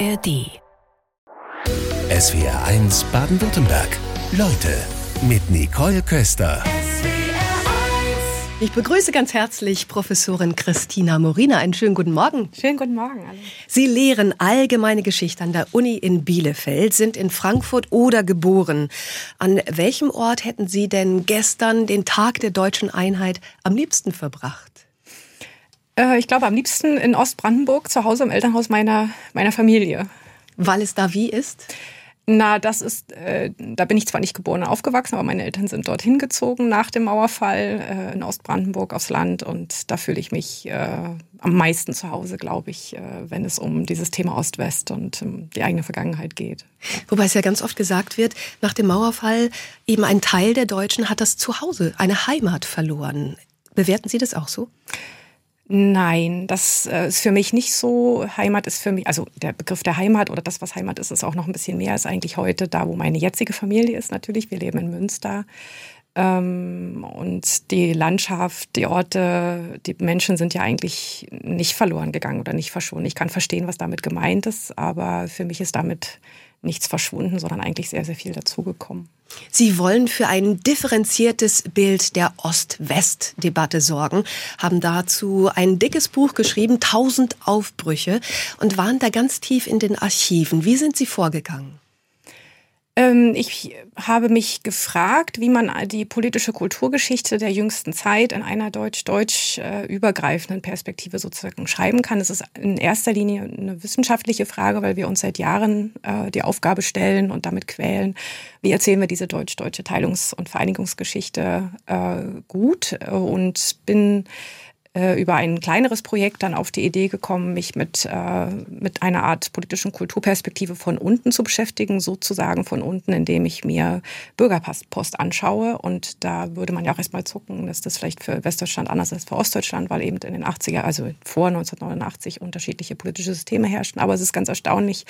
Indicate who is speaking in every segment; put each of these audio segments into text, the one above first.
Speaker 1: ARD.
Speaker 2: SWR 1 Baden-Württemberg. Leute mit Nicole Köster.
Speaker 1: Ich begrüße ganz herzlich Professorin Christina Morina. Einen schönen guten Morgen.
Speaker 3: Schönen guten Morgen. Alle.
Speaker 1: Sie lehren allgemeine Geschichte an der Uni in Bielefeld, sind in Frankfurt oder geboren. An welchem Ort hätten Sie denn gestern den Tag der deutschen Einheit am liebsten verbracht?
Speaker 3: Äh, ich glaube am liebsten in Ostbrandenburg, zu Hause im Elternhaus meiner, meiner Familie.
Speaker 1: Weil es da wie ist?
Speaker 3: Na, das ist, äh, da bin ich zwar nicht geboren und aufgewachsen, aber meine Eltern sind dorthin gezogen nach dem Mauerfall äh, in Ostbrandenburg aufs Land und da fühle ich mich äh, am meisten zu Hause, glaube ich, äh, wenn es um dieses Thema Ost-West und um die eigene Vergangenheit geht.
Speaker 1: Wobei es ja ganz oft gesagt wird, nach dem Mauerfall eben ein Teil der Deutschen hat das Zuhause, eine Heimat verloren. Bewerten Sie das auch so?
Speaker 3: Nein, das äh, ist für mich nicht so. Heimat ist für mich, also der Begriff der Heimat oder das, was Heimat ist, ist auch noch ein bisschen mehr als eigentlich heute da, wo meine jetzige Familie ist natürlich. Wir leben in Münster. Ähm, und die Landschaft, die Orte, die Menschen sind ja eigentlich nicht verloren gegangen oder nicht verschwunden. Ich kann verstehen, was damit gemeint ist, aber für mich ist damit nichts verschwunden, sondern eigentlich sehr, sehr viel dazugekommen.
Speaker 1: Sie wollen für ein differenziertes Bild der Ost-West-Debatte sorgen, haben dazu ein dickes Buch geschrieben, 1000 Aufbrüche, und waren da ganz tief in den Archiven. Wie sind Sie vorgegangen?
Speaker 3: Ähm, ich habe mich gefragt, wie man die politische Kulturgeschichte der jüngsten Zeit in einer deutsch-deutsch äh, übergreifenden Perspektive sozusagen schreiben kann. Es ist in erster Linie eine wissenschaftliche Frage, weil wir uns seit Jahren äh, die Aufgabe stellen und damit quälen, wie erzählen wir diese deutsch-deutsche Teilungs- und Vereinigungsgeschichte äh, gut und bin äh, über ein kleineres Projekt dann auf die Idee gekommen, mich mit, äh, mit einer Art politischen Kulturperspektive von unten zu beschäftigen, sozusagen von unten, indem ich mir Bürgerpost anschaue. Und da würde man ja auch erstmal zucken, dass das vielleicht für Westdeutschland anders ist als für Ostdeutschland, weil eben in den 80er, also vor 1989, unterschiedliche politische Systeme herrschten. Aber es ist ganz erstaunlich,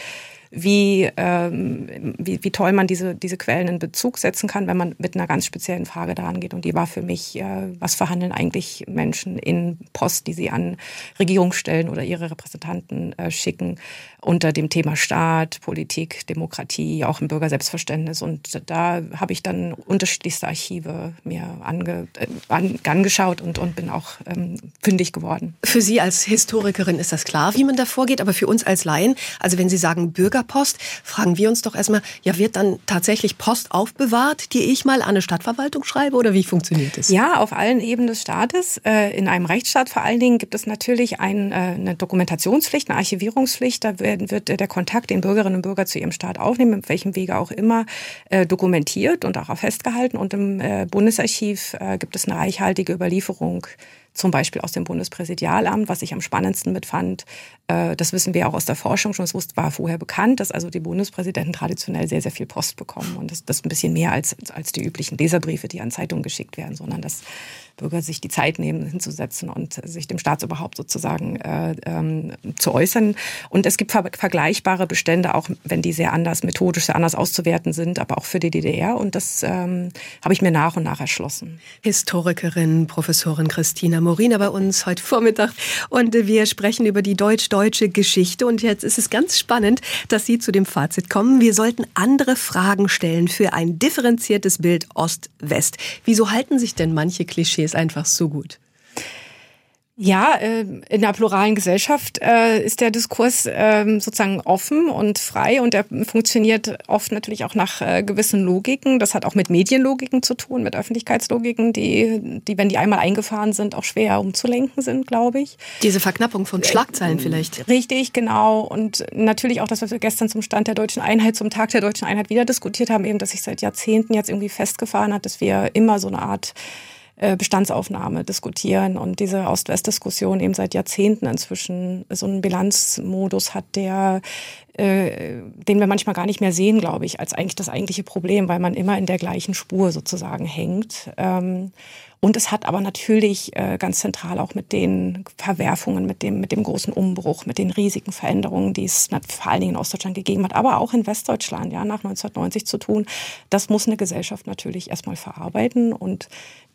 Speaker 3: wie, ähm, wie, wie toll man diese, diese Quellen in Bezug setzen kann, wenn man mit einer ganz speziellen Frage daran geht. Und die war für mich, äh, was verhandeln eigentlich Menschen in Post, die sie an Regierungsstellen oder ihre Repräsentanten äh, schicken, unter dem Thema Staat, Politik, Demokratie, auch im Bürgerselbstverständnis. Und da habe ich dann unterschiedlichste Archive mir ange, äh, an, angeschaut und, und bin auch ähm, fündig geworden.
Speaker 1: Für Sie als Historikerin ist das klar, wie man da vorgeht, aber für uns als Laien, also wenn Sie sagen Bürgerpost, fragen wir uns doch erstmal, ja, wird dann tatsächlich Post aufbewahrt, die ich mal an eine Stadtverwaltung schreibe oder wie funktioniert das?
Speaker 3: Ja, auf allen Ebenen des Staates. Äh, in einem Rechtsstaat vor allen Dingen gibt es natürlich äh, eine Dokumentationspflicht, eine Archivierungspflicht. Da wird der Kontakt, den Bürgerinnen und Bürger zu ihrem Staat aufnehmen, mit welchem Wege auch immer, äh, dokumentiert und auch festgehalten. Und im Bundesarchiv gibt es eine reichhaltige Überlieferung zum Beispiel aus dem Bundespräsidialamt, was ich am spannendsten mitfand. Äh, das wissen wir auch aus der Forschung schon. Es war vorher bekannt, dass also die Bundespräsidenten traditionell sehr, sehr viel Post bekommen. Und das, das ein bisschen mehr als, als die üblichen Leserbriefe, die an Zeitungen geschickt werden, sondern dass Bürger sich die Zeit nehmen, hinzusetzen und sich dem Staatsoberhaupt sozusagen äh, ähm, zu äußern. Und es gibt ver vergleichbare Bestände, auch wenn die sehr anders, methodisch sehr anders auszuwerten sind, aber auch für die DDR. Und das ähm, habe ich mir nach und nach erschlossen.
Speaker 1: Historikerin, Professorin Christina Morina bei uns heute Vormittag. Und wir sprechen über die deutsch-deutsche Geschichte. Und jetzt ist es ganz spannend, dass Sie zu dem Fazit kommen. Wir sollten andere Fragen stellen für ein differenziertes Bild Ost-West. Wieso halten sich denn manche Klischees einfach so gut.
Speaker 3: Ja, äh, in einer pluralen Gesellschaft äh, ist der Diskurs ähm, sozusagen offen und frei und er funktioniert oft natürlich auch nach äh, gewissen Logiken. Das hat auch mit Medienlogiken zu tun, mit Öffentlichkeitslogiken, die, die, wenn die einmal eingefahren sind, auch schwer umzulenken sind, glaube ich.
Speaker 1: Diese Verknappung von Schlagzeilen vielleicht.
Speaker 3: Richtig, genau. Und natürlich auch das, was wir gestern zum Stand der deutschen Einheit, zum Tag der deutschen Einheit wieder diskutiert haben, eben, dass sich seit Jahrzehnten jetzt irgendwie festgefahren hat, dass wir immer so eine Art äh, Bestandsaufnahme diskutieren und diese Ost-West-Diskussion eben seit Jahrzehnten inzwischen so einen Bilanzmodus hat, der äh, den wir manchmal gar nicht mehr sehen, glaube ich, als eigentlich das eigentliche Problem, weil man immer in der gleichen Spur sozusagen hängt. Ähm, und es hat aber natürlich äh, ganz zentral auch mit den Verwerfungen, mit dem, mit dem großen Umbruch, mit den riesigen Veränderungen, die es vor allen Dingen in Ostdeutschland gegeben hat, aber auch in Westdeutschland, ja, nach 1990 zu tun. Das muss eine Gesellschaft natürlich erstmal verarbeiten und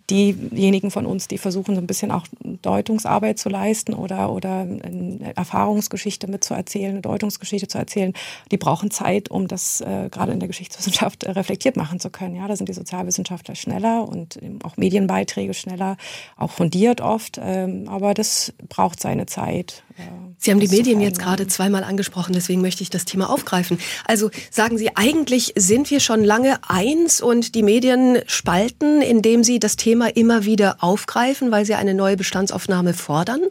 Speaker 3: diejenigen von uns, die versuchen, so ein bisschen auch Deutungsarbeit zu leisten oder, oder eine Erfahrungsgeschichte mitzuerzählen, eine Deutungsgeschichte zu erzählen, die brauchen Zeit, um das äh, gerade in der Geschichtswissenschaft äh, reflektiert machen zu können. Ja, da sind die Sozialwissenschaftler schneller und auch Medienbeiträge schneller, auch fundiert oft. Ähm, aber das braucht seine Zeit.
Speaker 1: Äh, Sie haben die Medien jetzt gerade zweimal angesprochen, deswegen möchte ich das Thema aufgreifen. Also sagen Sie, eigentlich sind wir schon lange eins und die Medien spalten, indem sie das Thema immer wieder aufgreifen, weil sie eine neue Bestandsaufnahme fordern?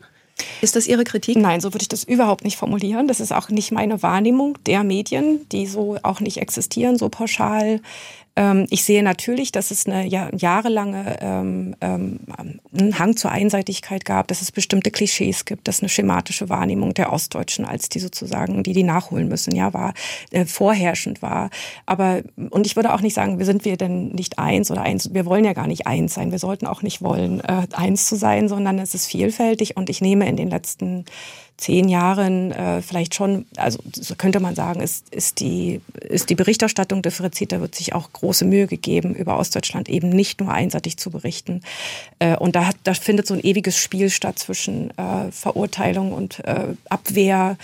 Speaker 1: Ist das Ihre Kritik?
Speaker 3: Nein, so würde ich das überhaupt nicht formulieren. Das ist auch nicht meine Wahrnehmung der Medien, die so auch nicht existieren, so pauschal. Ähm, ich sehe natürlich, dass es eine jahrelange ähm, ähm, einen Hang zur Einseitigkeit gab, dass es bestimmte Klischees gibt, dass eine schematische Wahrnehmung der Ostdeutschen als die sozusagen, die die nachholen müssen, ja, war äh, vorherrschend war. Aber und ich würde auch nicht sagen, wir sind wir denn nicht eins oder eins. Wir wollen ja gar nicht eins sein. Wir sollten auch nicht wollen, äh, eins zu sein, sondern es ist vielfältig. Und ich nehme in den letzten zehn Jahren äh, vielleicht schon, also so könnte man sagen, ist, ist, die, ist die Berichterstattung differenziert. Da wird sich auch große Mühe gegeben, über Ostdeutschland eben nicht nur einseitig zu berichten. Äh, und da, hat, da findet so ein ewiges Spiel statt zwischen äh, Verurteilung und äh, Abwehr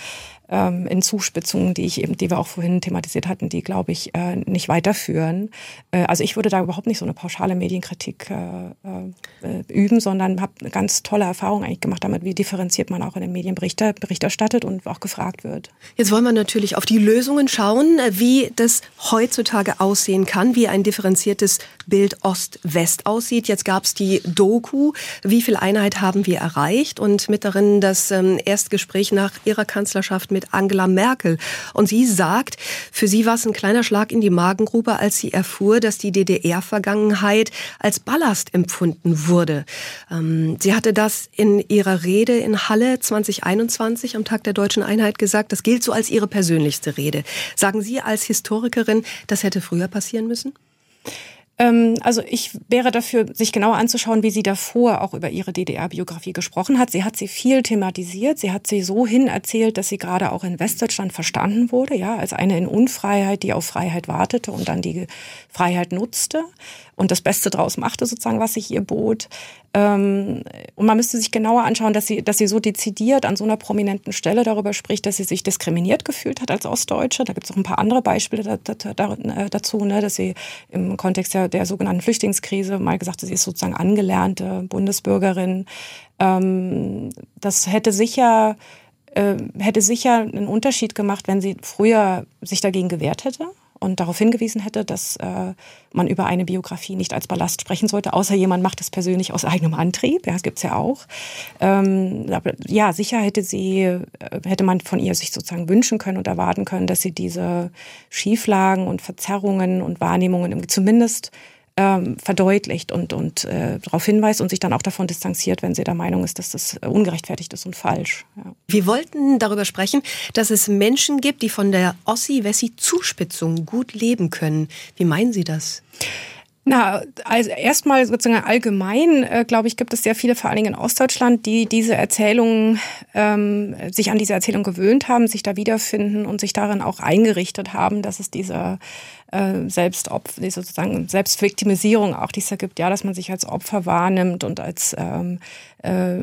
Speaker 3: ähm, in Zuspitzungen, die ich eben, die wir auch vorhin thematisiert hatten, die, glaube ich, äh, nicht weiterführen. Äh, also ich würde da überhaupt nicht so eine pauschale Medienkritik äh, äh üben, sondern habe eine ganz tolle Erfahrung eigentlich gemacht damit, wie differenziert man auch in den Medien Bericht erstattet und auch gefragt wird.
Speaker 1: Jetzt wollen wir natürlich auf die Lösungen schauen, wie das heutzutage aussehen kann, wie ein differenziertes Bild Ost-West aussieht. Jetzt gab es die Doku, wie viel Einheit haben wir erreicht und mit darin das ähm, Erstgespräch nach ihrer Kanzlerschaft mit Angela Merkel. Und sie sagt, für sie war es ein kleiner Schlag in die Magengrube, als sie erfuhr, dass die DDR-Vergangenheit als Ballast empfunden wurde. Ähm, sie hatte das in ihrer Rede in Halle 2021 am Tag der deutschen Einheit gesagt. Das gilt so als ihre persönlichste Rede. Sagen Sie als Historikerin, das hätte früher passieren müssen?
Speaker 3: Ähm, also ich wäre dafür, sich genauer anzuschauen, wie sie davor auch über ihre DDR-Biografie gesprochen hat. Sie hat sie viel thematisiert. Sie hat sie so hin erzählt, dass sie gerade auch in Westdeutschland verstanden wurde, ja, als eine in Unfreiheit, die auf Freiheit wartete und dann die Freiheit nutzte und das Beste draus machte, sozusagen, was sich ihr bot. Ähm, und man müsste sich genauer anschauen, dass sie, dass sie so dezidiert an so einer prominenten Stelle darüber spricht, dass sie sich diskriminiert gefühlt hat als Ostdeutsche. Da gibt es auch ein paar andere Beispiele äh, dazu, ne, dass sie im Kontext der, der sogenannten Flüchtlingskrise mal gesagt sie ist sozusagen angelernte Bundesbürgerin. Ähm, das hätte sicher äh, hätte sicher einen Unterschied gemacht, wenn sie früher sich dagegen gewehrt hätte und darauf hingewiesen hätte, dass äh, man über eine Biografie nicht als Ballast sprechen sollte, außer jemand macht es persönlich aus eigenem Antrieb. Ja, das gibt's ja auch. Ähm, ja, sicher hätte sie, äh, hätte man von ihr sich sozusagen wünschen können und erwarten können, dass sie diese Schieflagen und Verzerrungen und Wahrnehmungen zumindest ähm, verdeutlicht und, und äh, darauf hinweist und sich dann auch davon distanziert, wenn sie der Meinung ist, dass das äh, ungerechtfertigt ist und falsch.
Speaker 1: Ja. Wir wollten darüber sprechen, dass es Menschen gibt, die von der Ossi-Wessi-Zuspitzung gut leben können. Wie meinen Sie das?
Speaker 3: Na, also erstmal sozusagen allgemein, äh, glaube ich, gibt es sehr viele, vor allen Dingen in Ostdeutschland, die diese Erzählung, ähm, sich an diese Erzählung gewöhnt haben, sich da wiederfinden und sich darin auch eingerichtet haben, dass es diese äh, Selbstopfer, die sozusagen Selbstviktimisierung auch, die es da gibt, ja, dass man sich als Opfer wahrnimmt und als ähm, äh,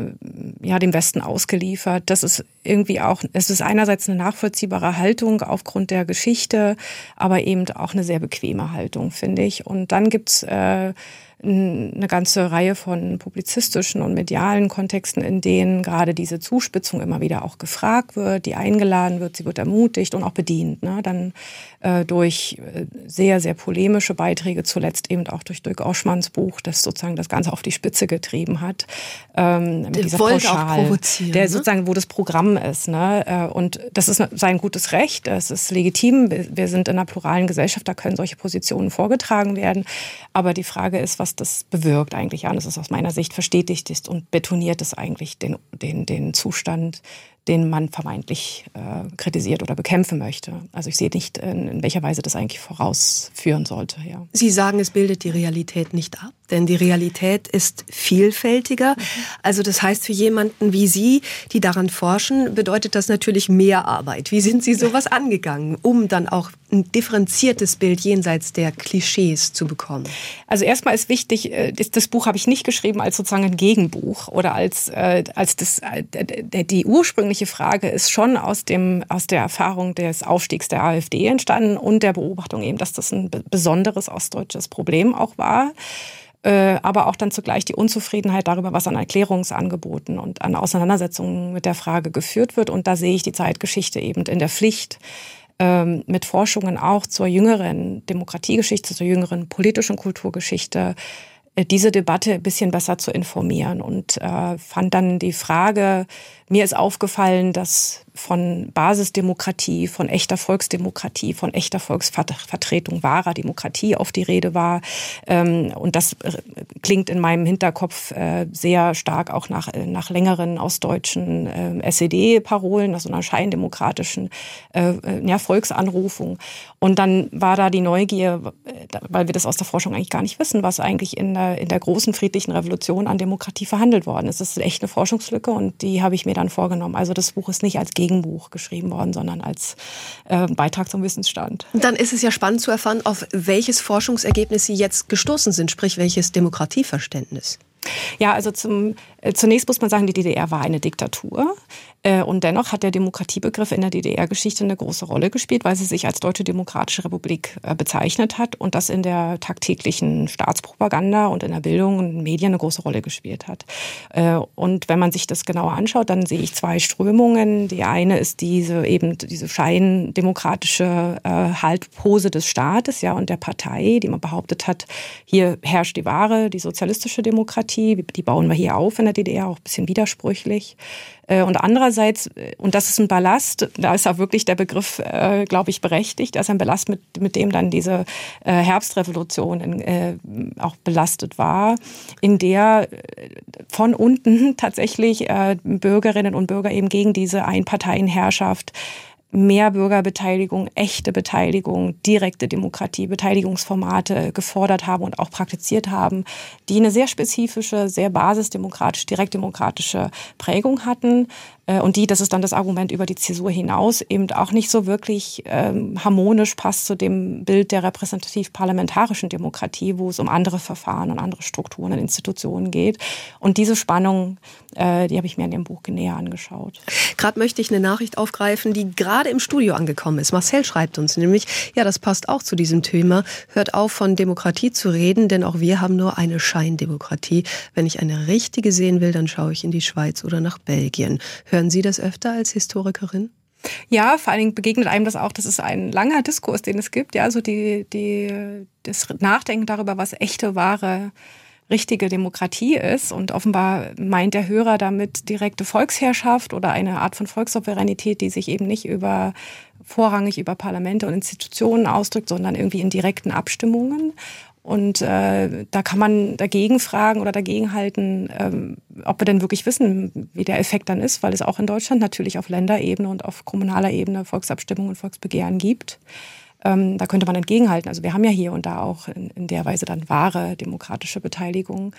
Speaker 3: ja dem Westen ausgeliefert. Das ist irgendwie auch, es ist einerseits eine nachvollziehbare Haltung aufgrund der Geschichte, aber eben auch eine sehr bequeme Haltung, finde ich. Und dann gibt's äh, eine ganze Reihe von publizistischen und medialen Kontexten, in denen gerade diese Zuspitzung immer wieder auch gefragt wird, die eingeladen wird, sie wird ermutigt und auch bedient. Ne? Dann äh, durch äh, sehr, sehr polemische Beiträge, zuletzt eben auch durch Dirk Oschmanns Buch, das sozusagen das Ganze auf die Spitze getrieben hat.
Speaker 1: Ähm, mit der dieser Pauschal,
Speaker 3: der ne? sozusagen, wo das Programm ist. Ne? Äh, und das ist sein gutes Recht, es ist legitim. Wir sind in einer pluralen Gesellschaft, da können solche Positionen vorgetragen werden. Aber die Frage ist, was das bewirkt eigentlich. Und es ist aus meiner Sicht verstetigt ist und betoniert es eigentlich den, den, den Zustand, den man vermeintlich äh, kritisiert oder bekämpfen möchte. Also ich sehe nicht, in, in welcher Weise das eigentlich vorausführen sollte. Ja.
Speaker 1: Sie sagen, es bildet die Realität nicht ab. Denn die Realität ist vielfältiger. Also das heißt, für jemanden wie Sie, die daran forschen, bedeutet das natürlich mehr Arbeit. Wie sind Sie sowas angegangen, um dann auch ein differenziertes Bild jenseits der Klischees zu bekommen?
Speaker 3: Also erstmal ist wichtig, äh, das Buch habe ich nicht geschrieben als sozusagen ein Gegenbuch oder als, äh, als das, äh, die ursprüngliche Frage ist schon aus, dem, aus der Erfahrung des Aufstiegs der AfD entstanden und der Beobachtung eben, dass das ein besonderes ostdeutsches Problem auch war aber auch dann zugleich die Unzufriedenheit darüber, was an Erklärungsangeboten und an Auseinandersetzungen mit der Frage geführt wird. Und da sehe ich die Zeitgeschichte eben in der Pflicht, ähm, mit Forschungen auch zur jüngeren Demokratiegeschichte, zur jüngeren politischen Kulturgeschichte äh, diese Debatte ein bisschen besser zu informieren und äh, fand dann die Frage, mir ist aufgefallen, dass von Basisdemokratie, von echter Volksdemokratie, von echter Volksvertretung, wahrer Demokratie auf die Rede war. Ähm, und das äh, klingt in meinem Hinterkopf äh, sehr stark auch nach, äh, nach längeren ostdeutschen SED-Parolen, also einer scheindemokratischen ja, Volksanrufung. Und dann war da die Neugier, weil wir das aus der Forschung eigentlich gar nicht wissen, was eigentlich in der, in der großen friedlichen Revolution an Demokratie verhandelt worden ist. Das ist echt eine Forschungslücke und die habe ich mir dann vorgenommen. Also das Buch ist nicht als Gegenbuch geschrieben worden, sondern als äh, Beitrag zum Wissensstand.
Speaker 1: Dann ist es ja spannend zu erfahren, auf welches Forschungsergebnis Sie jetzt gestoßen sind, sprich welches Demokratieverständnis.
Speaker 3: Ja, also zum, äh, zunächst muss man sagen, die DDR war eine Diktatur. Äh, und dennoch hat der Demokratiebegriff in der DDR-Geschichte eine große Rolle gespielt, weil sie sich als Deutsche Demokratische Republik äh, bezeichnet hat und das in der tagtäglichen Staatspropaganda und in der Bildung und Medien eine große Rolle gespielt hat. Und wenn man sich das genauer anschaut, dann sehe ich zwei Strömungen. Die eine ist diese eben diese scheindemokratische Haltpose des Staates, ja, und der Partei, die man behauptet hat, hier herrscht die wahre, die sozialistische Demokratie, die bauen wir hier auf in der DDR, auch ein bisschen widersprüchlich. Äh, und andererseits, äh, und das ist ein Ballast, da ist auch wirklich der Begriff, äh, glaube ich, berechtigt, das ein Ballast, mit, mit dem dann diese Herbstrevolution auch belastet war, in der von unten tatsächlich Bürgerinnen und Bürger eben gegen diese Einparteienherrschaft mehr Bürgerbeteiligung, echte Beteiligung, direkte Demokratie, Beteiligungsformate gefordert haben und auch praktiziert haben, die eine sehr spezifische, sehr basisdemokratische, direktdemokratische Prägung hatten, äh, und die, das ist dann das Argument über die Zäsur hinaus, eben auch nicht so wirklich ähm, harmonisch passt zu dem Bild der repräsentativ-parlamentarischen Demokratie, wo es um andere Verfahren und andere Strukturen und Institutionen geht. Und diese Spannung, äh, die habe ich mir in dem Buch näher angeschaut.
Speaker 1: Gerade möchte ich eine Nachricht aufgreifen, die gerade im Studio angekommen ist. Marcel schreibt uns nämlich, ja, das passt auch zu diesem Thema. Hört auf, von Demokratie zu reden, denn auch wir haben nur eine Scheindemokratie. Wenn ich eine richtige sehen will, dann schaue ich in die Schweiz oder nach Belgien. Hören Sie das öfter als Historikerin?
Speaker 3: Ja, vor allen Dingen begegnet einem das auch, das ist ein langer Diskurs, den es gibt, ja, so die, die, das Nachdenken darüber, was echte, wahre, richtige Demokratie ist. Und offenbar meint der Hörer damit direkte Volksherrschaft oder eine Art von Volkssouveränität, die sich eben nicht über vorrangig über Parlamente und Institutionen ausdrückt, sondern irgendwie in direkten Abstimmungen. Und äh, da kann man dagegen fragen oder dagegen halten, ähm, ob wir denn wirklich wissen, wie der Effekt dann ist, weil es auch in Deutschland natürlich auf Länderebene und auf kommunaler Ebene Volksabstimmungen und Volksbegehren gibt. Ähm, da könnte man entgegenhalten. Also wir haben ja hier und da auch in, in der Weise dann wahre demokratische Beteiligung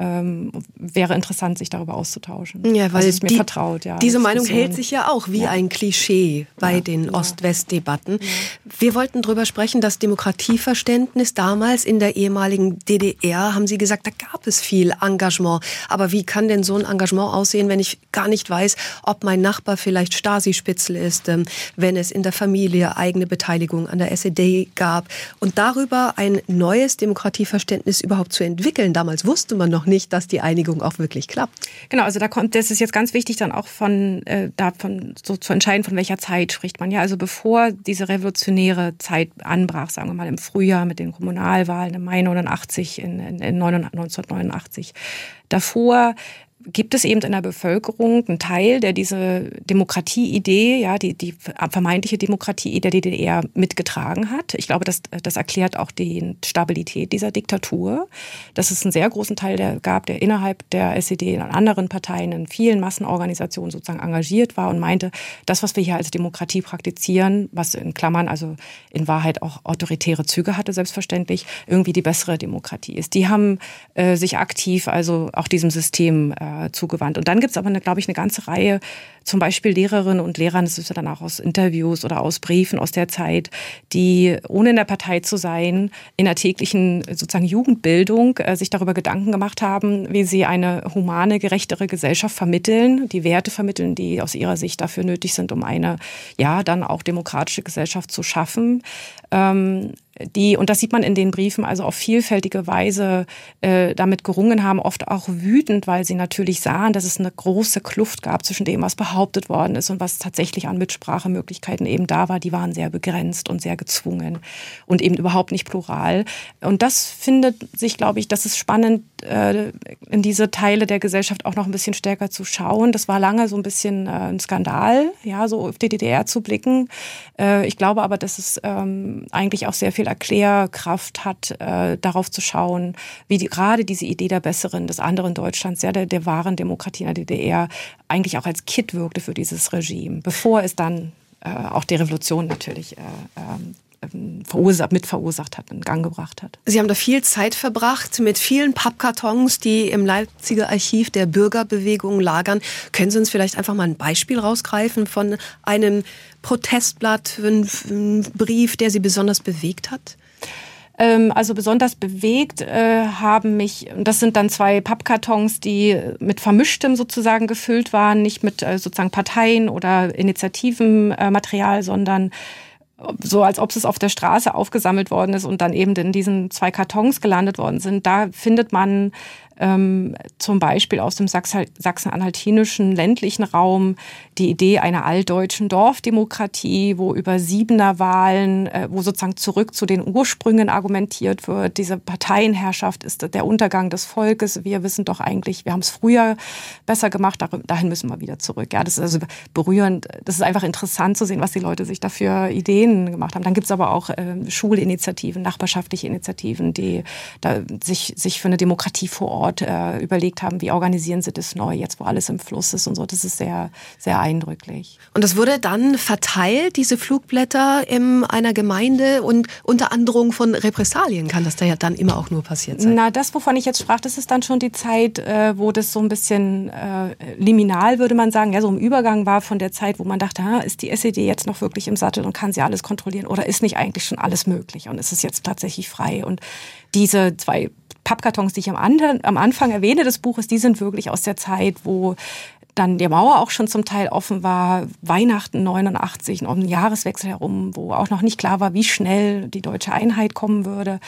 Speaker 3: ähm, wäre interessant, sich darüber auszutauschen.
Speaker 1: Ja, weil also ist mir die, vertraut. Ja, diese Meinung hält sich ja auch wie ja. ein Klischee bei ja, den Ost-West-Debatten. Wir wollten darüber sprechen, das Demokratieverständnis damals in der ehemaligen DDR, haben Sie gesagt, da gab es viel Engagement. Aber wie kann denn so ein Engagement aussehen, wenn ich gar nicht weiß, ob mein Nachbar vielleicht Stasi-Spitzel ist, ähm, wenn es in der Familie eigene Beteiligung an der SED gab und darüber ein neues Demokratieverständnis überhaupt zu entwickeln. Damals wusste man noch nicht, dass die Einigung auch wirklich klappt.
Speaker 3: Genau, also da kommt, das ist jetzt ganz wichtig, dann auch von äh, davon so zu entscheiden, von welcher Zeit spricht man. Ja, also bevor diese revolutionäre Zeit anbrach, sagen wir mal im Frühjahr mit den Kommunalwahlen im Mai 89, in, in, in 1989, davor gibt es eben in der Bevölkerung einen Teil, der diese Demokratieidee, ja, die, die vermeintliche Demokratieidee der DDR mitgetragen hat. Ich glaube, das, das erklärt auch die Stabilität dieser Diktatur. Dass es einen sehr großen Teil der, gab, der innerhalb der SED in anderen Parteien, in vielen Massenorganisationen sozusagen engagiert war und meinte, das, was wir hier als Demokratie praktizieren, was in Klammern also in Wahrheit auch autoritäre Züge hatte, selbstverständlich, irgendwie die bessere Demokratie ist. Die haben äh, sich aktiv also auch diesem System äh, zugewandt. Und dann gibt es aber, glaube ich, eine ganze Reihe zum Beispiel Lehrerinnen und Lehrern, das ist ja dann auch aus Interviews oder aus Briefen aus der Zeit, die ohne in der Partei zu sein, in der täglichen sozusagen Jugendbildung äh, sich darüber Gedanken gemacht haben, wie sie eine humane, gerechtere Gesellschaft vermitteln, die Werte vermitteln, die aus ihrer Sicht dafür nötig sind, um eine, ja, dann auch demokratische Gesellschaft zu schaffen. Ähm, die, und das sieht man in den Briefen, also auf vielfältige Weise äh, damit gerungen haben, oft auch wütend, weil sie natürlich sahen, dass es eine große Kluft gab zwischen dem, was behauptet worden ist und was tatsächlich an Mitsprachemöglichkeiten eben da war. Die waren sehr begrenzt und sehr gezwungen und eben überhaupt nicht plural. Und das findet sich, glaube ich, das ist spannend, äh, in diese Teile der Gesellschaft auch noch ein bisschen stärker zu schauen. Das war lange so ein bisschen äh, ein Skandal, ja, so auf die DDR zu blicken. Äh, ich glaube aber, dass es ähm, eigentlich auch sehr viel Erklärkraft hat, darauf zu schauen, wie die, gerade diese Idee der besseren, des anderen Deutschlands, ja, der, der wahren Demokratie in der DDR eigentlich auch als Kit wirkte für dieses Regime, bevor es dann auch die Revolution natürlich äh, ähm, ähm, verursacht, mit verursacht hat, in Gang gebracht hat.
Speaker 1: Sie haben da viel Zeit verbracht mit vielen Pappkartons, die im Leipziger Archiv der Bürgerbewegung lagern. Können Sie uns vielleicht einfach mal ein Beispiel rausgreifen von einem Protestblatt, einem Brief, der Sie besonders bewegt hat?
Speaker 3: Ähm, also besonders bewegt äh, haben mich, das sind dann zwei Pappkartons, die mit Vermischtem sozusagen gefüllt waren, nicht mit äh, sozusagen Parteien oder Initiativenmaterial, sondern so als ob es auf der Straße aufgesammelt worden ist und dann eben in diesen zwei Kartons gelandet worden sind. Da findet man ähm, zum Beispiel aus dem sachsen-anhaltinischen ländlichen Raum die Idee einer altdeutschen Dorfdemokratie, wo über Siebener-Wahlen, äh, wo sozusagen zurück zu den Ursprüngen argumentiert wird. Diese Parteienherrschaft ist der Untergang des Volkes. Wir wissen doch eigentlich, wir haben es früher besser gemacht, dahin müssen wir wieder zurück. Ja, das ist also berührend. Das ist einfach interessant zu sehen, was die Leute sich dafür Ideen gemacht haben. Dann gibt es aber auch äh, Schulinitiativen, nachbarschaftliche Initiativen, die da sich, sich für eine Demokratie vor Ort dort äh, überlegt haben, wie organisieren sie das neu, jetzt wo alles im Fluss ist und so. Das ist sehr, sehr eindrücklich.
Speaker 1: Und das wurde dann verteilt, diese Flugblätter in einer Gemeinde und unter Androhung von Repressalien kann das da ja dann immer auch nur passiert sein.
Speaker 3: Na, das, wovon ich jetzt sprach, das ist dann schon die Zeit, äh, wo das so ein bisschen äh, liminal, würde man sagen, ja, so im Übergang war von der Zeit, wo man dachte, ha, ist die SED jetzt noch wirklich im Sattel und kann sie alles kontrollieren oder ist nicht eigentlich schon alles möglich und ist es jetzt tatsächlich frei? Und diese zwei Pappkartons, die ich am, anderen, am Anfang erwähne des Buches, die sind wirklich aus der Zeit, wo dann die Mauer auch schon zum Teil offen war, Weihnachten 89, um den Jahreswechsel herum, wo auch noch nicht klar war, wie schnell die deutsche Einheit kommen würde.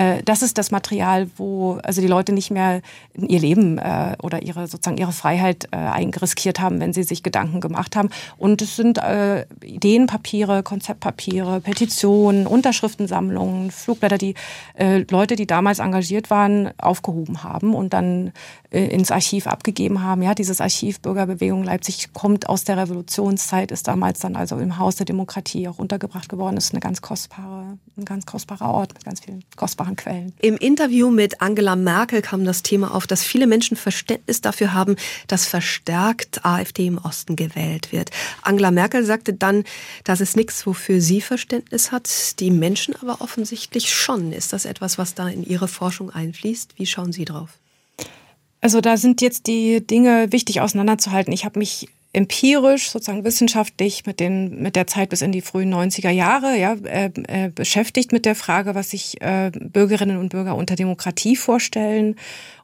Speaker 3: Äh, das ist das Material, wo also die Leute nicht mehr ihr Leben äh, oder ihre sozusagen ihre Freiheit äh, eingeriskiert haben, wenn sie sich Gedanken gemacht haben. Und es sind äh, Ideenpapiere, Konzeptpapiere, Petitionen, Unterschriftensammlungen, Flugblätter, die äh, Leute, die damals engagiert waren, aufgehoben haben und dann ins Archiv abgegeben haben. Ja, dieses Archiv Bürgerbewegung Leipzig kommt aus der Revolutionszeit, ist damals dann also im Haus der Demokratie auch untergebracht geworden. Ist eine ganz kostbare, ein ganz kostbarer Ort mit ganz vielen kostbaren Quellen.
Speaker 1: Im Interview mit Angela Merkel kam das Thema auf, dass viele Menschen Verständnis dafür haben, dass verstärkt AfD im Osten gewählt wird. Angela Merkel sagte dann, dass es nichts, wofür sie Verständnis hat, die Menschen aber offensichtlich schon. Ist das etwas, was da in Ihre Forschung einfließt? Wie schauen Sie drauf?
Speaker 3: Also da sind jetzt die Dinge wichtig auseinanderzuhalten. Ich habe mich empirisch, sozusagen wissenschaftlich mit, den, mit der Zeit bis in die frühen 90er Jahre ja, äh, äh, beschäftigt mit der Frage, was sich äh, Bürgerinnen und Bürger unter Demokratie vorstellen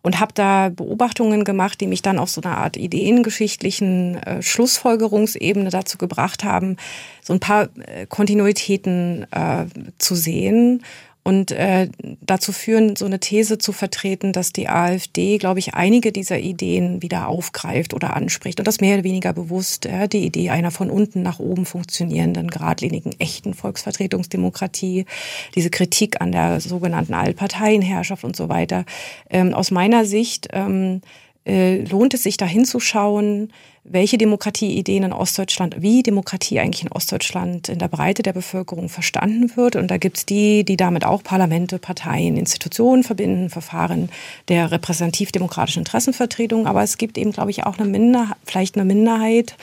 Speaker 3: und habe da Beobachtungen gemacht, die mich dann auf so eine Art ideengeschichtlichen äh, Schlussfolgerungsebene dazu gebracht haben, so ein paar äh, Kontinuitäten äh, zu sehen und äh, dazu führen, so eine These zu vertreten, dass die AfD, glaube ich, einige dieser Ideen wieder aufgreift oder anspricht und das mehr oder weniger bewusst, ja, die Idee einer von unten nach oben funktionierenden, geradlinigen, echten Volksvertretungsdemokratie, diese Kritik an der sogenannten Allparteienherrschaft und so weiter. Ähm, aus meiner Sicht ähm, äh, lohnt es sich da hinzuschauen, welche Demokratieideen in Ostdeutschland, wie Demokratie eigentlich in Ostdeutschland in der Breite der Bevölkerung verstanden wird. Und da gibt's die, die damit auch Parlamente, Parteien, Institutionen verbinden, Verfahren der repräsentativ-demokratischen Interessenvertretung. Aber es gibt eben, glaube ich, auch eine Minderheit, vielleicht eine Minderheit,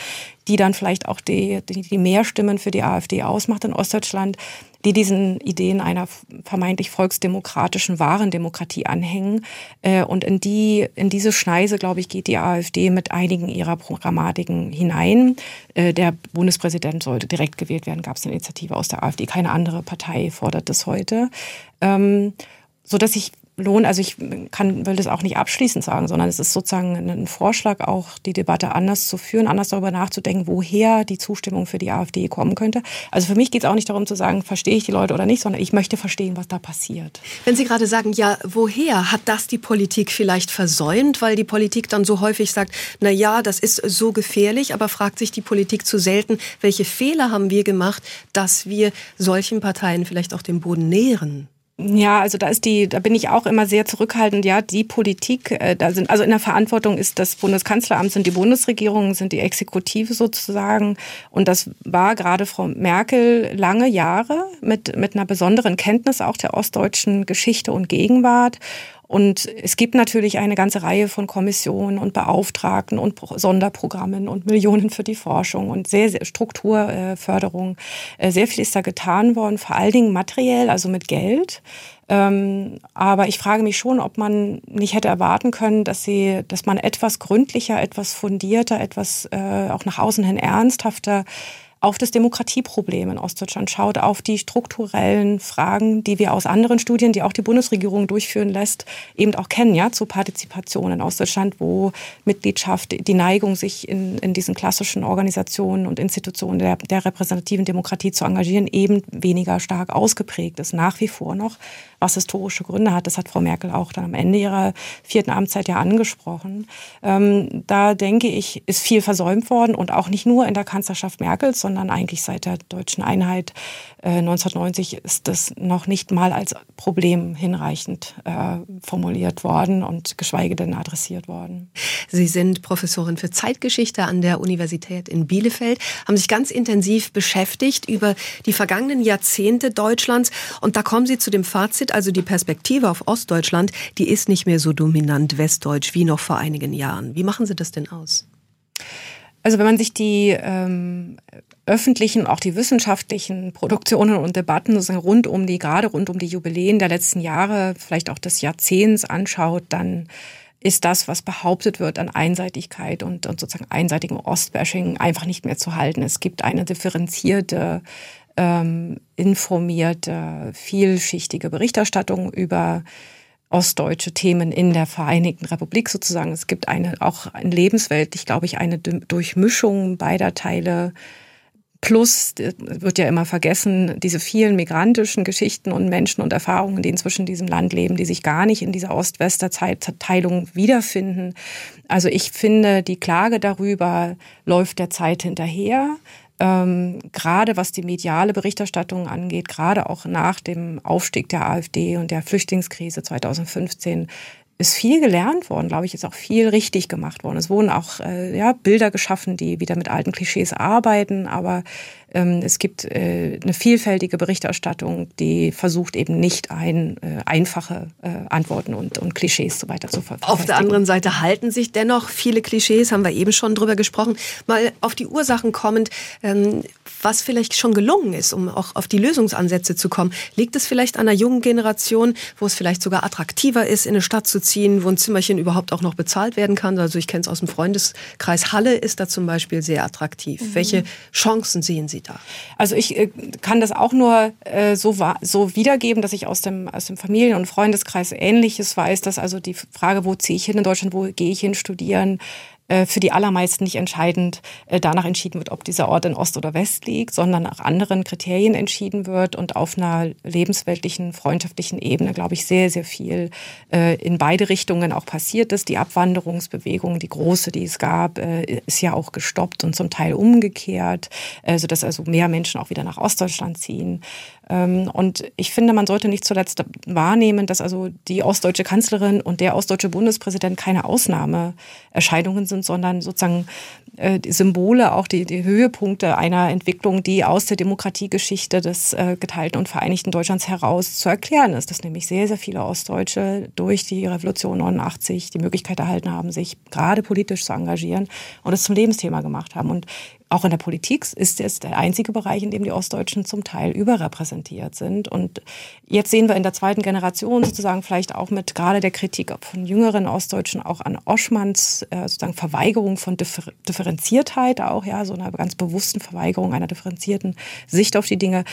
Speaker 3: die dann vielleicht auch die, die, die Mehrstimmen für die AfD ausmacht in Ostdeutschland, die diesen Ideen einer vermeintlich volksdemokratischen, wahren Demokratie anhängen. Äh, und in die, in diese Schneise, glaube ich, geht die AfD mit einigen ihrer Programmatiken hinein. Äh, der Bundespräsident sollte direkt gewählt werden, gab es eine Initiative aus der AfD. Keine andere Partei fordert das heute. Ähm, so dass ich lohnen. Also ich kann, will das auch nicht abschließend sagen, sondern es ist sozusagen ein Vorschlag, auch die Debatte anders zu führen, anders darüber nachzudenken, woher die Zustimmung für die AfD kommen könnte. Also für mich geht es auch nicht darum zu sagen, verstehe ich die Leute oder nicht, sondern ich möchte verstehen, was da passiert.
Speaker 1: Wenn Sie gerade sagen, ja, woher hat das die Politik vielleicht versäumt, weil die Politik dann so häufig sagt, na ja, das ist so gefährlich, aber fragt sich die Politik zu selten, welche Fehler haben wir gemacht, dass wir solchen Parteien vielleicht auch den Boden nähren?
Speaker 3: Ja, also da ist die, da bin ich auch immer sehr zurückhaltend. Ja, die Politik, äh, da sind, also in der Verantwortung ist das Bundeskanzleramt, sind die Bundesregierungen, sind die Exekutive sozusagen. Und das war gerade Frau Merkel lange Jahre mit, mit einer besonderen Kenntnis auch der ostdeutschen Geschichte und Gegenwart. Und es gibt natürlich eine ganze Reihe von Kommissionen und Beauftragten und Sonderprogrammen und Millionen für die Forschung und sehr, sehr Strukturförderung. Äh, sehr viel ist da getan worden, vor allen Dingen materiell, also mit Geld. Ähm, aber ich frage mich schon, ob man nicht hätte erwarten können, dass sie, dass man etwas gründlicher, etwas fundierter, etwas äh, auch nach außen hin ernsthafter auf das Demokratieproblem in Ostdeutschland schaut, auf die strukturellen Fragen, die wir aus anderen Studien, die auch die Bundesregierung durchführen lässt, eben auch kennen, ja, zur Partizipation in Ostdeutschland, wo Mitgliedschaft, die Neigung, sich in, in diesen klassischen Organisationen und Institutionen der, der repräsentativen Demokratie zu engagieren, eben weniger stark ausgeprägt ist, nach wie vor noch, was historische Gründe hat. Das hat Frau Merkel auch dann am Ende ihrer vierten Amtszeit ja angesprochen. Ähm, da denke ich, ist viel versäumt worden und auch nicht nur in der Kanzlerschaft Merkels, sondern sondern eigentlich seit der deutschen Einheit äh, 1990 ist das noch nicht mal als Problem hinreichend äh, formuliert worden und geschweige denn adressiert worden.
Speaker 1: Sie sind Professorin für Zeitgeschichte an der Universität in Bielefeld, haben sich ganz intensiv beschäftigt über die vergangenen Jahrzehnte Deutschlands und da kommen Sie zu dem Fazit, also die Perspektive auf Ostdeutschland, die ist nicht mehr so dominant westdeutsch wie noch vor einigen Jahren. Wie machen Sie das denn aus?
Speaker 3: Also wenn man sich die ähm, öffentlichen, auch die wissenschaftlichen Produktionen und Debatten sozusagen rund um die, gerade rund um die Jubiläen der letzten Jahre, vielleicht auch des Jahrzehnts anschaut, dann ist das, was behauptet wird an Einseitigkeit und, und sozusagen einseitigem Ostbashing einfach nicht mehr zu halten. Es gibt eine differenzierte, ähm, informierte, vielschichtige Berichterstattung über ostdeutsche Themen in der Vereinigten Republik sozusagen. Es gibt eine auch in Lebenswelt, ich glaube ich, eine Durchmischung beider Teile Plus wird ja immer vergessen, diese vielen migrantischen Geschichten und Menschen und Erfahrungen, die inzwischen in diesem Land leben, die sich gar nicht in dieser Ost-Wester-Teilung wiederfinden. Also ich finde, die Klage darüber läuft der Zeit hinterher. Ähm, gerade was die mediale Berichterstattung angeht, gerade auch nach dem Aufstieg der AfD und der Flüchtlingskrise 2015, ist viel gelernt worden, glaube ich, ist auch viel richtig gemacht worden. Es wurden auch äh, ja, Bilder geschaffen, die wieder mit alten Klischees arbeiten, aber es gibt äh, eine vielfältige Berichterstattung, die versucht eben nicht ein, äh, einfache äh, Antworten und, und Klischees so weiter zu verfolgen.
Speaker 1: Auf der anderen Seite halten sich dennoch viele Klischees, haben wir eben schon drüber gesprochen. Mal auf die Ursachen kommend, ähm, was vielleicht schon gelungen ist, um auch auf die Lösungsansätze zu kommen. Liegt es vielleicht an einer jungen Generation, wo es vielleicht sogar attraktiver ist, in eine Stadt zu ziehen, wo ein Zimmerchen überhaupt auch noch bezahlt werden kann? Also ich kenne es aus dem Freundeskreis. Halle ist da zum Beispiel sehr attraktiv. Mhm. Welche Chancen sehen Sie da?
Speaker 3: Also ich äh, kann das auch nur äh, so, so wiedergeben, dass ich aus dem, aus dem Familien- und Freundeskreis Ähnliches weiß, dass also die Frage, wo ziehe ich hin in Deutschland, wo gehe ich hin studieren, für die allermeisten nicht entscheidend äh, danach entschieden wird, ob dieser Ort in Ost oder West liegt, sondern nach anderen Kriterien entschieden wird und auf einer lebensweltlichen, freundschaftlichen Ebene, glaube ich, sehr, sehr viel äh, in beide Richtungen auch passiert ist. Die Abwanderungsbewegung, die große, die es gab, ist ja auch gestoppt und zum Teil umgekehrt, sodass also mehr Menschen auch wieder nach Ostdeutschland ziehen. Ähm, und ich finde, man sollte nicht zuletzt wahrnehmen, dass also die ostdeutsche Kanzlerin und der ostdeutsche Bundespräsident keine Ausnahmeerscheinungen sind, sondern sozusagen äh, die Symbole, auch die, die Höhepunkte einer Entwicklung, die aus der Demokratiegeschichte des äh, geteilten und vereinigten Deutschlands heraus zu erklären ist. Dass nämlich sehr, sehr viele Ostdeutsche durch die Revolution 89 die Möglichkeit erhalten haben, sich gerade politisch zu engagieren und es zum Lebensthema gemacht haben. Und auch in der Politik ist es der einzige Bereich, in dem die Ostdeutschen zum Teil überrepräsentiert sind. Und jetzt sehen wir in der zweiten Generation sozusagen vielleicht auch mit gerade der Kritik von jüngeren Ostdeutschen auch an Oschmanns äh, sozusagen Verweigerung von Differenziertheit auch, ja, so einer ganz bewussten Verweigerung einer differenzierten Sicht auf die Dinge.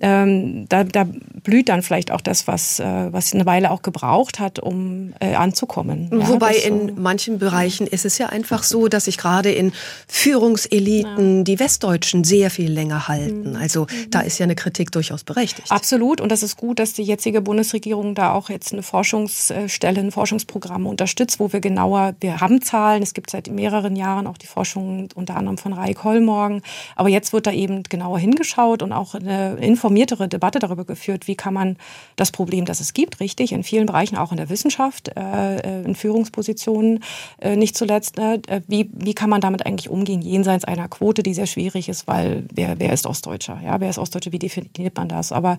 Speaker 3: Ähm, da, da blüht dann vielleicht auch das, was, äh, was eine Weile auch gebraucht hat, um äh, anzukommen.
Speaker 1: Ja, Wobei so in manchen Bereichen ist es ja einfach so, dass sich gerade in Führungseliten ja. Die Westdeutschen sehr viel länger halten. Mhm. Also da ist ja eine Kritik durchaus berechtigt.
Speaker 3: Absolut. Und das ist gut, dass die jetzige Bundesregierung da auch jetzt eine Forschungsstelle, ein Forschungsprogramm unterstützt, wo wir genauer, wir haben Zahlen, es gibt seit mehreren Jahren auch die Forschung unter anderem von Rai Kollmorgen. Aber jetzt wird da eben genauer hingeschaut und auch eine informiertere Debatte darüber geführt, wie kann man das Problem, das es gibt, richtig, in vielen Bereichen, auch in der Wissenschaft, äh, äh in Führungspositionen, äh, nicht zuletzt, äh, wie, wie kann man damit eigentlich umgehen, jenseits einer Quote? Quote, die sehr schwierig ist, weil wer, wer ist Ostdeutscher? Ja, wer ist Ostdeutscher? Wie definiert man das? Aber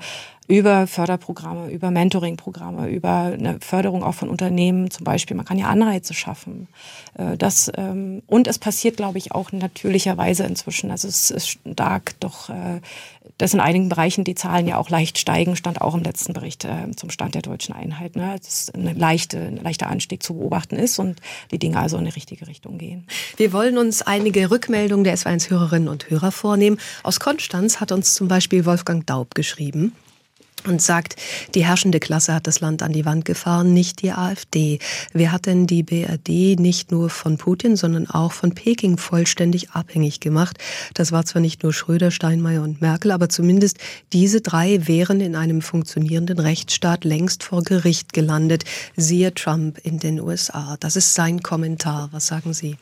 Speaker 3: über Förderprogramme, über Mentoringprogramme, über eine Förderung auch von Unternehmen zum Beispiel, man kann ja Anreize schaffen. Äh, das, ähm, und es passiert, glaube ich, auch natürlicherweise inzwischen. Also es ist stark doch, äh, dass in einigen Bereichen die Zahlen ja auch leicht steigen, stand auch im letzten Bericht äh, zum Stand der deutschen Einheit. Ne? Dass ein, leichte, leichter Anstieg zu beobachten ist und die Dinge also in die richtige Richtung gehen.
Speaker 1: Wir wollen uns einige Rückmeldungen der SW1 Hörerinnen und Hörer vornehmen. Aus Konstanz hat uns zum Beispiel Wolfgang Daub geschrieben und sagt, die herrschende Klasse hat das Land an die Wand gefahren, nicht die AfD. Wer hat denn die BRD nicht nur von Putin, sondern auch von Peking vollständig abhängig gemacht? Das war zwar nicht nur Schröder, Steinmeier und Merkel, aber zumindest diese drei wären in einem funktionierenden Rechtsstaat längst vor Gericht gelandet. Siehe Trump in den USA. Das ist sein Kommentar. Was sagen Sie?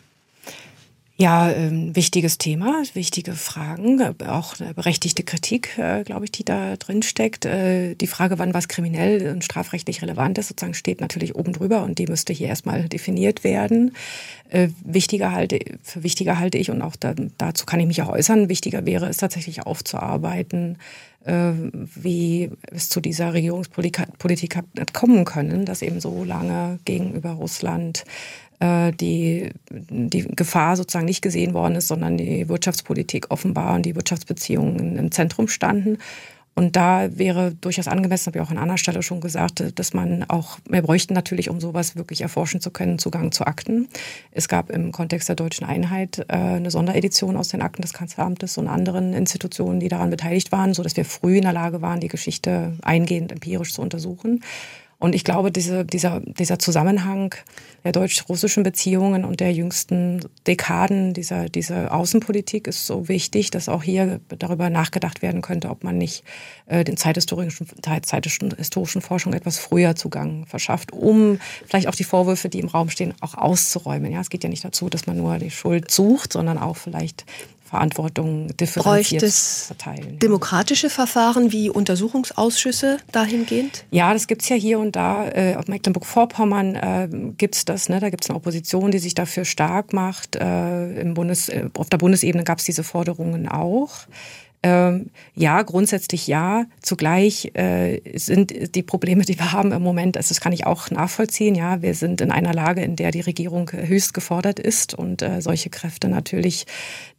Speaker 3: Ja, ähm, wichtiges Thema, wichtige Fragen, auch eine berechtigte Kritik, äh, glaube ich, die da drin steckt. Äh, die Frage, wann was kriminell und strafrechtlich relevant ist, sozusagen steht natürlich oben drüber und die müsste hier erstmal definiert werden. Äh, wichtiger halte, für wichtiger halte ich und auch da, dazu kann ich mich auch äußern, wichtiger wäre es tatsächlich aufzuarbeiten, äh, wie es zu dieser Regierungspolitik hat kommen können, dass eben so lange gegenüber Russland die, die Gefahr sozusagen nicht gesehen worden ist, sondern die Wirtschaftspolitik offenbar und die Wirtschaftsbeziehungen im Zentrum standen. Und da wäre durchaus angemessen, habe ich auch an anderer Stelle schon gesagt, dass man auch, wir bräuchten natürlich, um sowas wirklich erforschen zu können, Zugang zu Akten. Es gab im Kontext der deutschen Einheit äh, eine Sonderedition aus den Akten des Kanzleramtes und anderen Institutionen, die daran beteiligt waren, so dass wir früh in der Lage waren, die Geschichte eingehend empirisch zu untersuchen. Und ich glaube, diese, dieser, dieser Zusammenhang der deutsch-russischen Beziehungen und der jüngsten Dekaden dieser, dieser Außenpolitik ist so wichtig, dass auch hier darüber nachgedacht werden könnte, ob man nicht äh, den zeithistorischen, zeithistorischen Forschung etwas früher Zugang verschafft, um vielleicht auch die Vorwürfe, die im Raum stehen, auch auszuräumen. Ja, es geht ja nicht dazu, dass man nur die Schuld sucht, sondern auch vielleicht Verantwortung differenziert
Speaker 1: es verteilen. Demokratische Verfahren wie Untersuchungsausschüsse dahingehend?
Speaker 3: Ja, das gibt es ja hier und da. Äh, auf Mecklenburg-Vorpommern äh, gibt es das. Ne? Da gibt es eine Opposition, die sich dafür stark macht. Äh, im Bundes, äh, auf der Bundesebene gab es diese Forderungen auch. Ähm, ja, grundsätzlich ja. Zugleich äh, sind die Probleme, die wir haben im Moment, also das kann ich auch nachvollziehen. Ja, wir sind in einer Lage, in der die Regierung höchst gefordert ist und äh, solche Kräfte natürlich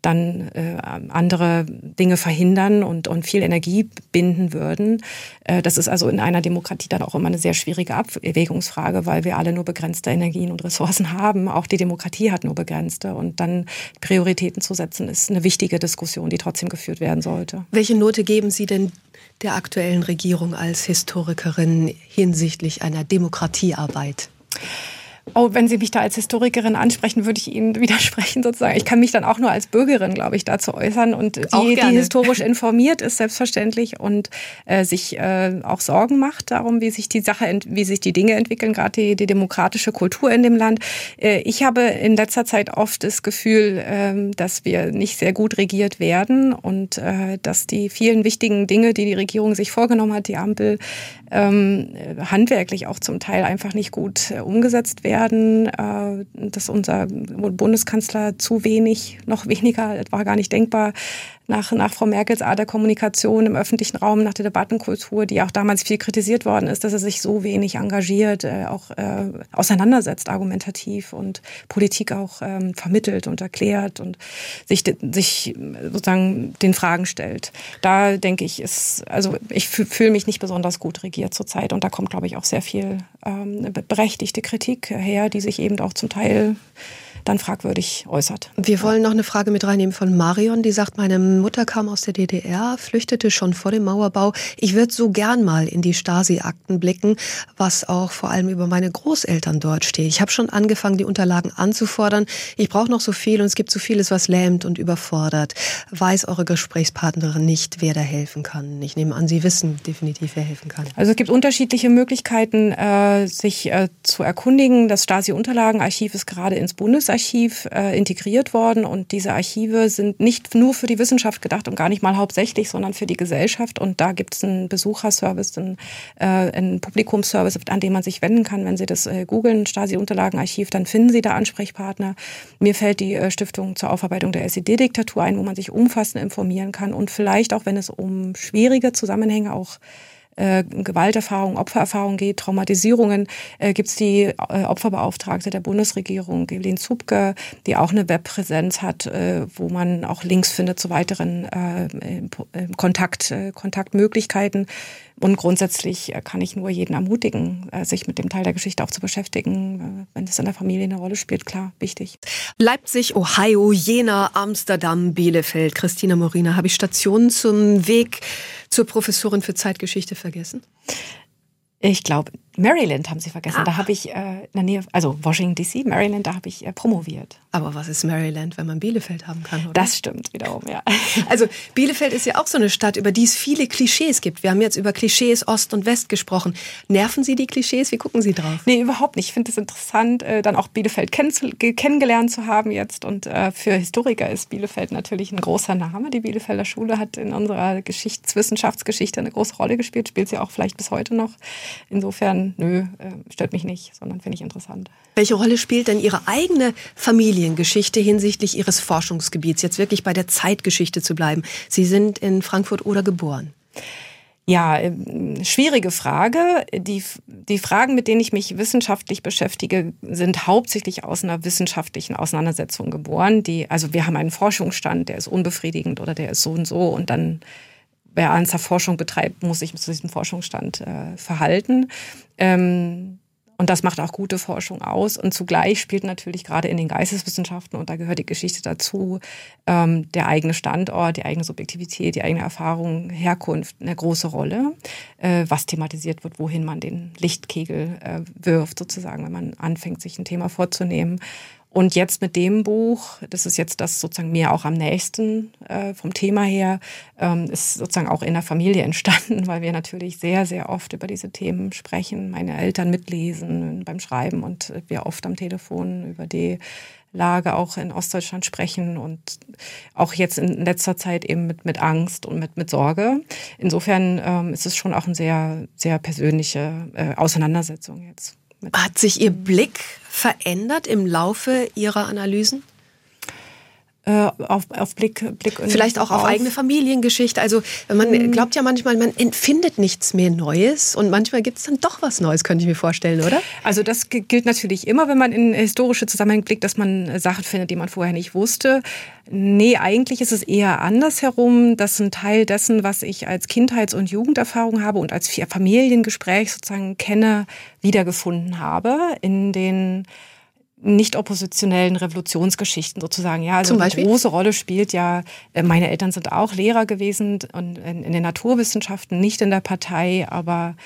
Speaker 3: dann äh, andere Dinge verhindern und, und viel Energie binden würden. Äh, das ist also in einer Demokratie dann auch immer eine sehr schwierige Abwägungsfrage, weil wir alle nur begrenzte Energien und Ressourcen haben. Auch die Demokratie hat nur begrenzte. Und dann Prioritäten zu setzen, ist eine wichtige Diskussion, die trotzdem geführt werden sollte.
Speaker 1: Welche Note geben Sie denn der aktuellen Regierung als Historikerin hinsichtlich einer Demokratiearbeit?
Speaker 3: Oh, wenn Sie mich da als Historikerin ansprechen, würde ich Ihnen widersprechen sozusagen. Ich kann mich dann auch nur als Bürgerin, glaube ich, dazu äußern und die, die historisch informiert ist selbstverständlich und äh, sich äh, auch Sorgen macht darum, wie sich die Sache, wie sich die Dinge entwickeln, gerade die, die demokratische Kultur in dem Land. Äh, ich habe in letzter Zeit oft das Gefühl, äh, dass wir nicht sehr gut regiert werden und äh, dass die vielen wichtigen Dinge, die die Regierung sich vorgenommen hat, die Ampel, ähm, handwerklich auch zum Teil einfach nicht gut äh, umgesetzt werden, äh, dass unser Bundeskanzler zu wenig, noch weniger, war gar nicht denkbar, nach, nach Frau Merkels Art der Kommunikation im öffentlichen Raum, nach der Debattenkultur, die auch damals viel kritisiert worden ist, dass er sich so wenig engagiert, äh, auch äh, auseinandersetzt, argumentativ und Politik auch ähm, vermittelt und erklärt und sich, sich sozusagen den Fragen stellt. Da denke ich, ist, also ich fühle mich nicht besonders gut regiert zurzeit und da kommt, glaube ich, auch sehr viel ähm, berechtigte Kritik her, die sich eben auch zum Teil dann fragwürdig äußert.
Speaker 1: Wir wollen noch eine Frage mit reinnehmen von Marion, die sagt, meine Mutter kam aus der DDR, flüchtete schon vor dem Mauerbau. Ich würde so gern mal in die Stasi-Akten blicken, was auch vor allem über meine Großeltern dort steht. Ich habe schon angefangen, die Unterlagen anzufordern. Ich brauche noch so viel und es gibt so vieles, was lähmt und überfordert. Weiß eure Gesprächspartnerin nicht, wer da helfen kann? Ich nehme an, Sie wissen definitiv, wer helfen kann.
Speaker 3: Also es gibt unterschiedliche Möglichkeiten, äh, sich äh, zu erkundigen. Das Stasi-Unterlagenarchiv ist gerade ins Bundesarchiv Archiv äh, integriert worden und diese Archive sind nicht nur für die Wissenschaft gedacht und gar nicht mal hauptsächlich, sondern für die Gesellschaft. Und da gibt es einen Besucherservice, einen, äh, einen Publikumsservice, an den man sich wenden kann. Wenn Sie das äh, googeln, Stasi-Unterlagenarchiv, dann finden Sie da Ansprechpartner. Mir fällt die äh, Stiftung zur Aufarbeitung der SED-Diktatur ein, wo man sich umfassend informieren kann und vielleicht auch, wenn es um schwierige Zusammenhänge auch äh, Gewalterfahrung, Opfererfahrung geht, Traumatisierungen, äh, gibt es die äh, Opferbeauftragte der Bundesregierung, Evelyn Zupke, die auch eine Webpräsenz hat, äh, wo man auch Links findet zu weiteren äh, Kontakt, äh, Kontaktmöglichkeiten. Und grundsätzlich äh, kann ich nur jeden ermutigen, äh, sich mit dem Teil der Geschichte auch zu beschäftigen, äh, wenn es in der Familie eine Rolle spielt, klar, wichtig.
Speaker 1: Leipzig, Ohio, Jena, Amsterdam, Bielefeld. Christina Morina, habe ich Stationen zum Weg zur Professorin für Zeitgeschichte vergessen?
Speaker 3: Ich glaube, Maryland haben Sie vergessen. Ah. Da habe ich äh, in der Nähe, also Washington DC, Maryland, da habe ich äh, promoviert.
Speaker 1: Aber was ist Maryland, wenn man Bielefeld haben kann? Oder?
Speaker 3: Das stimmt wiederum, ja.
Speaker 1: Also Bielefeld ist ja auch so eine Stadt, über die es viele Klischees gibt. Wir haben jetzt über Klischees Ost und West gesprochen. Nerven Sie die Klischees? Wie gucken Sie drauf?
Speaker 3: Nee, überhaupt nicht. Ich finde es interessant, äh, dann auch Bielefeld kenn kennengelernt zu haben jetzt. Und äh, für Historiker ist Bielefeld natürlich ein großer Name. Die Bielefelder Schule hat in unserer Geschichtswissenschaftsgeschichte eine große Rolle gespielt, spielt sie auch vielleicht bis heute noch. Insofern, nö, äh, stört mich nicht, sondern finde ich interessant.
Speaker 1: Welche Rolle spielt denn Ihre eigene Familiengeschichte hinsichtlich Ihres Forschungsgebiets, jetzt wirklich bei der Zeitgeschichte zu bleiben? Sie sind in Frankfurt oder geboren.
Speaker 3: Ja, ähm, schwierige Frage. Die, die Fragen, mit denen ich mich wissenschaftlich beschäftige, sind hauptsächlich aus einer wissenschaftlichen Auseinandersetzung geboren. Die, also wir haben einen Forschungsstand, der ist unbefriedigend oder der ist so und so und dann wer ernsthaft Forschung betreibt, muss sich zu diesem Forschungsstand äh, verhalten. Ähm, und das macht auch gute Forschung aus. Und zugleich spielt natürlich gerade in den Geisteswissenschaften, und da gehört die Geschichte dazu, ähm, der eigene Standort, die eigene Subjektivität, die eigene Erfahrung, Herkunft eine große Rolle, äh, was thematisiert wird, wohin man den Lichtkegel äh, wirft, sozusagen, wenn man anfängt, sich ein Thema vorzunehmen. Und jetzt mit dem Buch, das ist jetzt das sozusagen mir auch am nächsten äh, vom Thema her, ähm, ist sozusagen auch in der Familie entstanden, weil wir natürlich sehr, sehr oft über diese Themen sprechen, meine Eltern mitlesen beim Schreiben und wir oft am Telefon über die Lage auch in Ostdeutschland sprechen und auch jetzt in letzter Zeit eben mit, mit Angst und mit, mit Sorge. Insofern ähm, ist es schon auch eine sehr, sehr persönliche äh, Auseinandersetzung jetzt.
Speaker 1: Hat sich Ihr Blick verändert im Laufe Ihrer Analysen?
Speaker 3: Äh, auf, auf Blick, Blick
Speaker 1: Vielleicht auch auf, auf, eigene Familiengeschichte. Also man hm. glaubt ja manchmal, man empfindet nichts mehr Neues und manchmal gibt es dann doch was Neues, könnte ich mir vorstellen, oder?
Speaker 3: Also das gilt natürlich immer, wenn man in historische Zusammenhänge blickt, dass man Sachen findet, die man vorher nicht wusste. Nee, eigentlich ist es eher andersherum, dass ein Teil dessen, was ich als Kindheits- und Jugenderfahrung habe und als Familiengespräch sozusagen kenne, wiedergefunden habe in den nicht oppositionellen Revolutionsgeschichten sozusagen. Ja, also eine große Rolle spielt ja, äh, meine Eltern sind auch Lehrer gewesen und in, in den Naturwissenschaften, nicht in der Partei, aber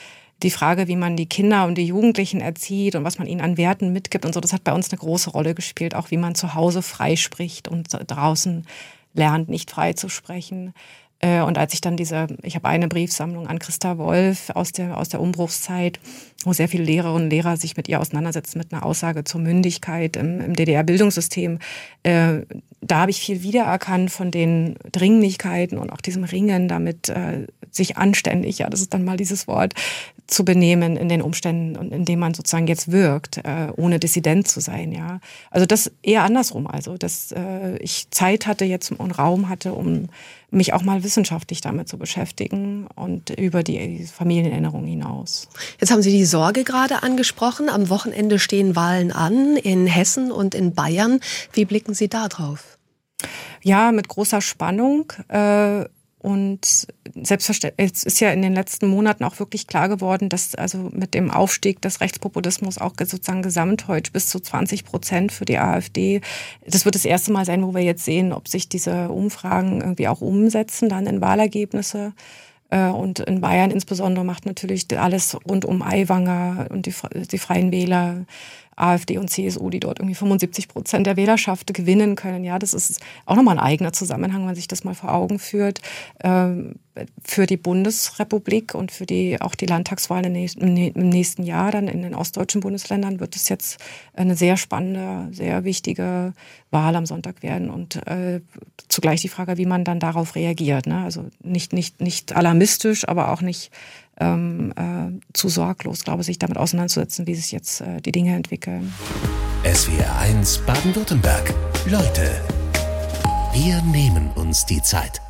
Speaker 3: die Frage, wie man die Kinder und die Jugendlichen erzieht und was man ihnen an Werten mitgibt und so, das hat bei uns eine große Rolle gespielt. Auch wie man zu Hause frei spricht und draußen lernt, nicht frei zu sprechen. Äh, und als ich dann diese, ich habe eine Briefsammlung an Christa Wolf aus der, aus der Umbruchszeit, wo sehr viele Lehrerinnen und Lehrer sich mit ihr auseinandersetzen, mit einer Aussage zur Mündigkeit im, im DDR-Bildungssystem. Äh, da habe ich viel wiedererkannt von den Dringlichkeiten und auch diesem Ringen damit, äh, sich anständig, ja, das ist dann mal dieses Wort, zu benehmen in den Umständen und in denen man sozusagen jetzt wirkt, äh, ohne Dissident zu sein, ja. Also das eher andersrum, also dass äh, ich Zeit hatte jetzt und Raum hatte, um mich auch mal wissenschaftlich damit zu beschäftigen und über die Familienerinnerung hinaus.
Speaker 1: Jetzt haben Sie die Sorge gerade angesprochen. Am Wochenende stehen Wahlen an in Hessen und in Bayern. Wie blicken Sie da drauf?
Speaker 3: Ja, mit großer Spannung. Äh, und selbstverständlich, es ist ja in den letzten Monaten auch wirklich klar geworden, dass also mit dem Aufstieg des Rechtspopulismus auch sozusagen gesamtdeutsch bis zu 20 Prozent für die AfD, das wird das erste Mal sein, wo wir jetzt sehen, ob sich diese Umfragen irgendwie auch umsetzen dann in Wahlergebnisse. Äh, und in Bayern insbesondere macht natürlich alles rund um Aiwanger und die, die Freien Wähler AfD und CSU, die dort irgendwie 75 Prozent der Wählerschaft gewinnen können. Ja, das ist auch nochmal ein eigener Zusammenhang, wenn man sich das mal vor Augen führt. Ähm, für die Bundesrepublik und für die, auch die Landtagswahlen im nächsten Jahr dann in den ostdeutschen Bundesländern wird es jetzt eine sehr spannende, sehr wichtige Wahl am Sonntag werden und äh, zugleich die Frage, wie man dann darauf reagiert. Ne? Also nicht, nicht, nicht alarmistisch, aber auch nicht ähm, äh, zu sorglos, glaube ich, sich damit auseinanderzusetzen, wie sich jetzt äh, die Dinge entwickeln.
Speaker 2: SWR 1 Baden-Württemberg. Leute, wir nehmen uns die Zeit.